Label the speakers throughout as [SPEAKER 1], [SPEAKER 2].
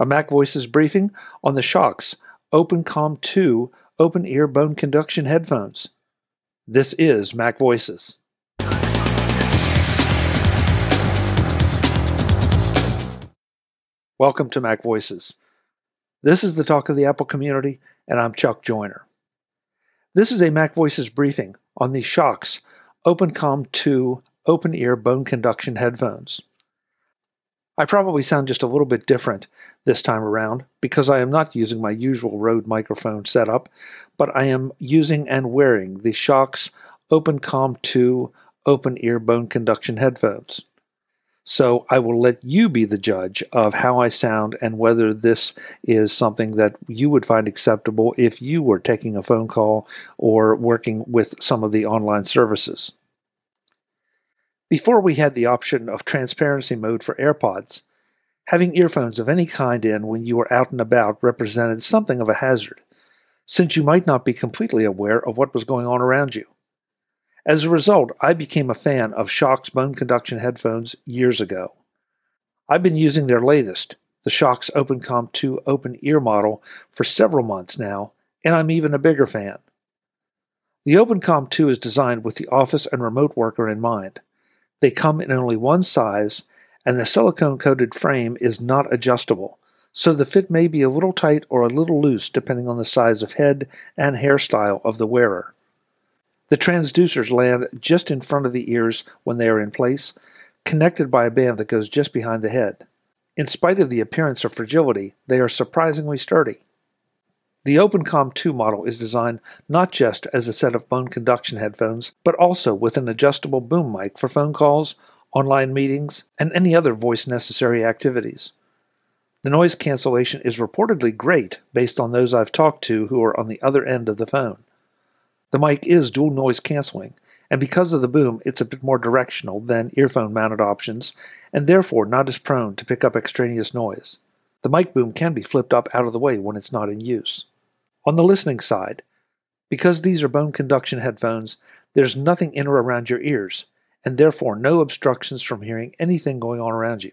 [SPEAKER 1] a Mac Voices briefing on the Shokz OpenComm 2 open ear bone conduction headphones. This is Mac Voices. Welcome to Mac Voices. This is the talk of the Apple community, and I'm Chuck Joiner. This is a Mac Voices briefing on the Shokz OpenComm 2 open ear bone conduction headphones. I probably sound just a little bit different this time around because I am not using my usual Rode microphone setup, but I am using and wearing the Shokz OpenComm 2 open ear bone conduction headphones. So I will let you be the judge of how I sound and whether this is something that you would find acceptable if you were taking a phone call or working with some of the online services. Before we had the option of transparency mode for AirPods, having earphones of any kind in when you were out and about represented something of a hazard, since you might not be completely aware of what was going on around you. As a result, I became a fan of Shokz bone conduction headphones years ago. I've been using their latest, the Shokz OpenComm 2 open ear model, for several months now, and I'm even a bigger fan. The OpenComm 2 is designed with the office and remote worker in mind. They come in only one size, and the silicone coated frame is not adjustable, so the fit may be a little tight or a little loose depending on the size of head and hairstyle of the wearer. The transducers land just in front of the ears when they are in place, connected by a band that goes just behind the head. In spite of the appearance of fragility, they are surprisingly sturdy. The OpenComm 2 model is designed not just as a set of bone conduction headphones, but also with an adjustable boom mic for phone calls, online meetings, and any other voice necessary activities. The noise cancellation is reportedly great based on those I've talked to who are on the other end of the phone. The mic is dual noise canceling, and because of the boom, it's a bit more directional than earphone mounted options, and therefore not as prone to pick up extraneous noise. The mic boom can be flipped up out of the way when it's not in use. On the listening side, because these are bone conduction headphones, there's nothing in or around your ears, and therefore no obstructions from hearing anything going on around you.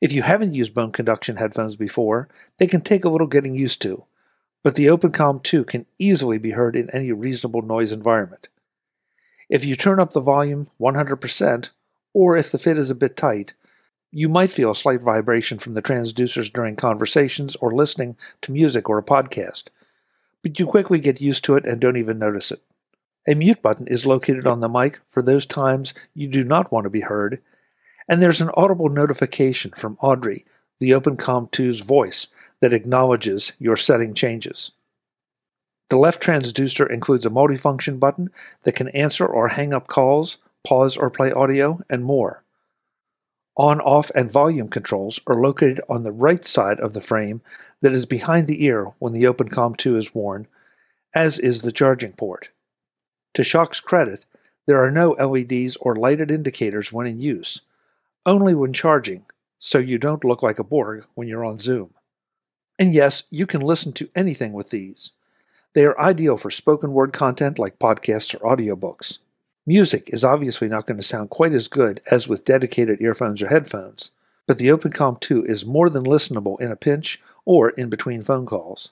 [SPEAKER 1] If you haven't used bone conduction headphones before, they can take a little getting used to, but the OpenComm 2 can easily be heard in any reasonable noise environment. If you turn up the volume 100%, or if the fit is a bit tight, you might feel a slight vibration from the transducers during conversations or listening to music or a podcast, but you quickly get used to it and don't even notice it. A mute button is located on the mic for those times you do not want to be heard, and there's an audible notification from Audrey, the OpenComm 2's voice, that acknowledges your setting changes. The left transducer includes a multifunction button that can answer or hang up calls, pause or play audio, and more. On, off, and volume controls are located on the right side of the frame that is behind the ear when the OpenComm 2 is worn, as is the charging port. To Shokz's credit, there are no LEDs or lighted indicators when in use, only when charging, so you don't look like a Borg when you're on Zoom. And yes, you can listen to anything with these. They are ideal for spoken word content like podcasts or audiobooks. Music is obviously not going to sound quite as good as with dedicated earphones or headphones, but the OpenComm 2 is more than listenable in a pinch or in between phone calls.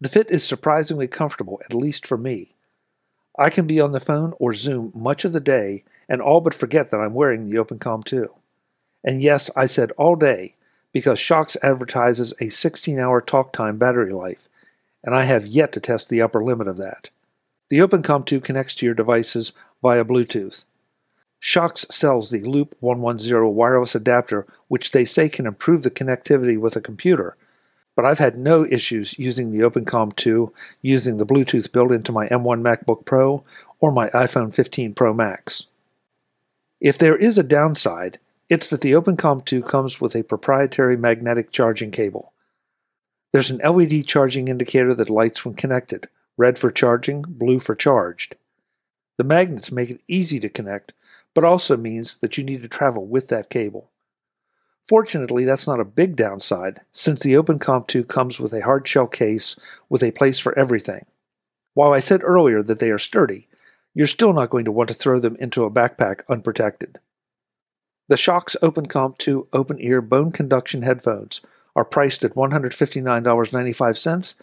[SPEAKER 1] The fit is surprisingly comfortable, at least for me. I can be on the phone or Zoom much of the day and all but forget that I'm wearing the OpenComm 2. And yes, I said all day because Shokz advertises a 16 hour talk time battery life, and I have yet to test the upper limit of that. The OpenComm 2 connects to your devices via Bluetooth. Shokz sells the Loop 110 wireless adapter, which they say can improve the connectivity with a computer, but I've had no issues using the OpenComm 2 using the Bluetooth built into my M1 MacBook Pro or my iPhone 15 Pro Max. If there is a downside, it's that the OpenComm 2 comes with a proprietary magnetic charging cable. There's an LED charging indicator that lights when connected, red for charging, blue for charged. The magnets make it easy to connect, but also means that you need to travel with that cable. Fortunately, that's not a big downside, since the OpenComm 2 comes with a hard shell case with a place for everything. While I said earlier that they are sturdy, you're still not going to want to throw them into a backpack unprotected. The Shokz OpenComm 2 open ear bone conduction headphones are priced at $159.95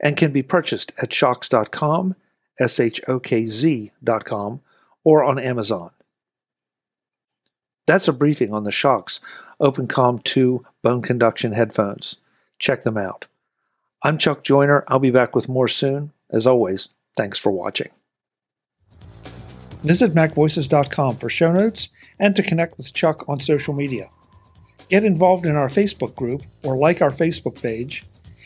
[SPEAKER 1] and can be purchased at Shocks.com, shokz.com, S-H-O-K-Z.com, or on Amazon. That's a briefing on the Shokz OpenComm 2 bone conduction headphones. Check them out. I'm Chuck Joiner. I'll be back with more soon. As always, thanks for watching. Visit MacVoices.com for show notes and to connect with Chuck on social media. Get involved in our Facebook group or like our Facebook page,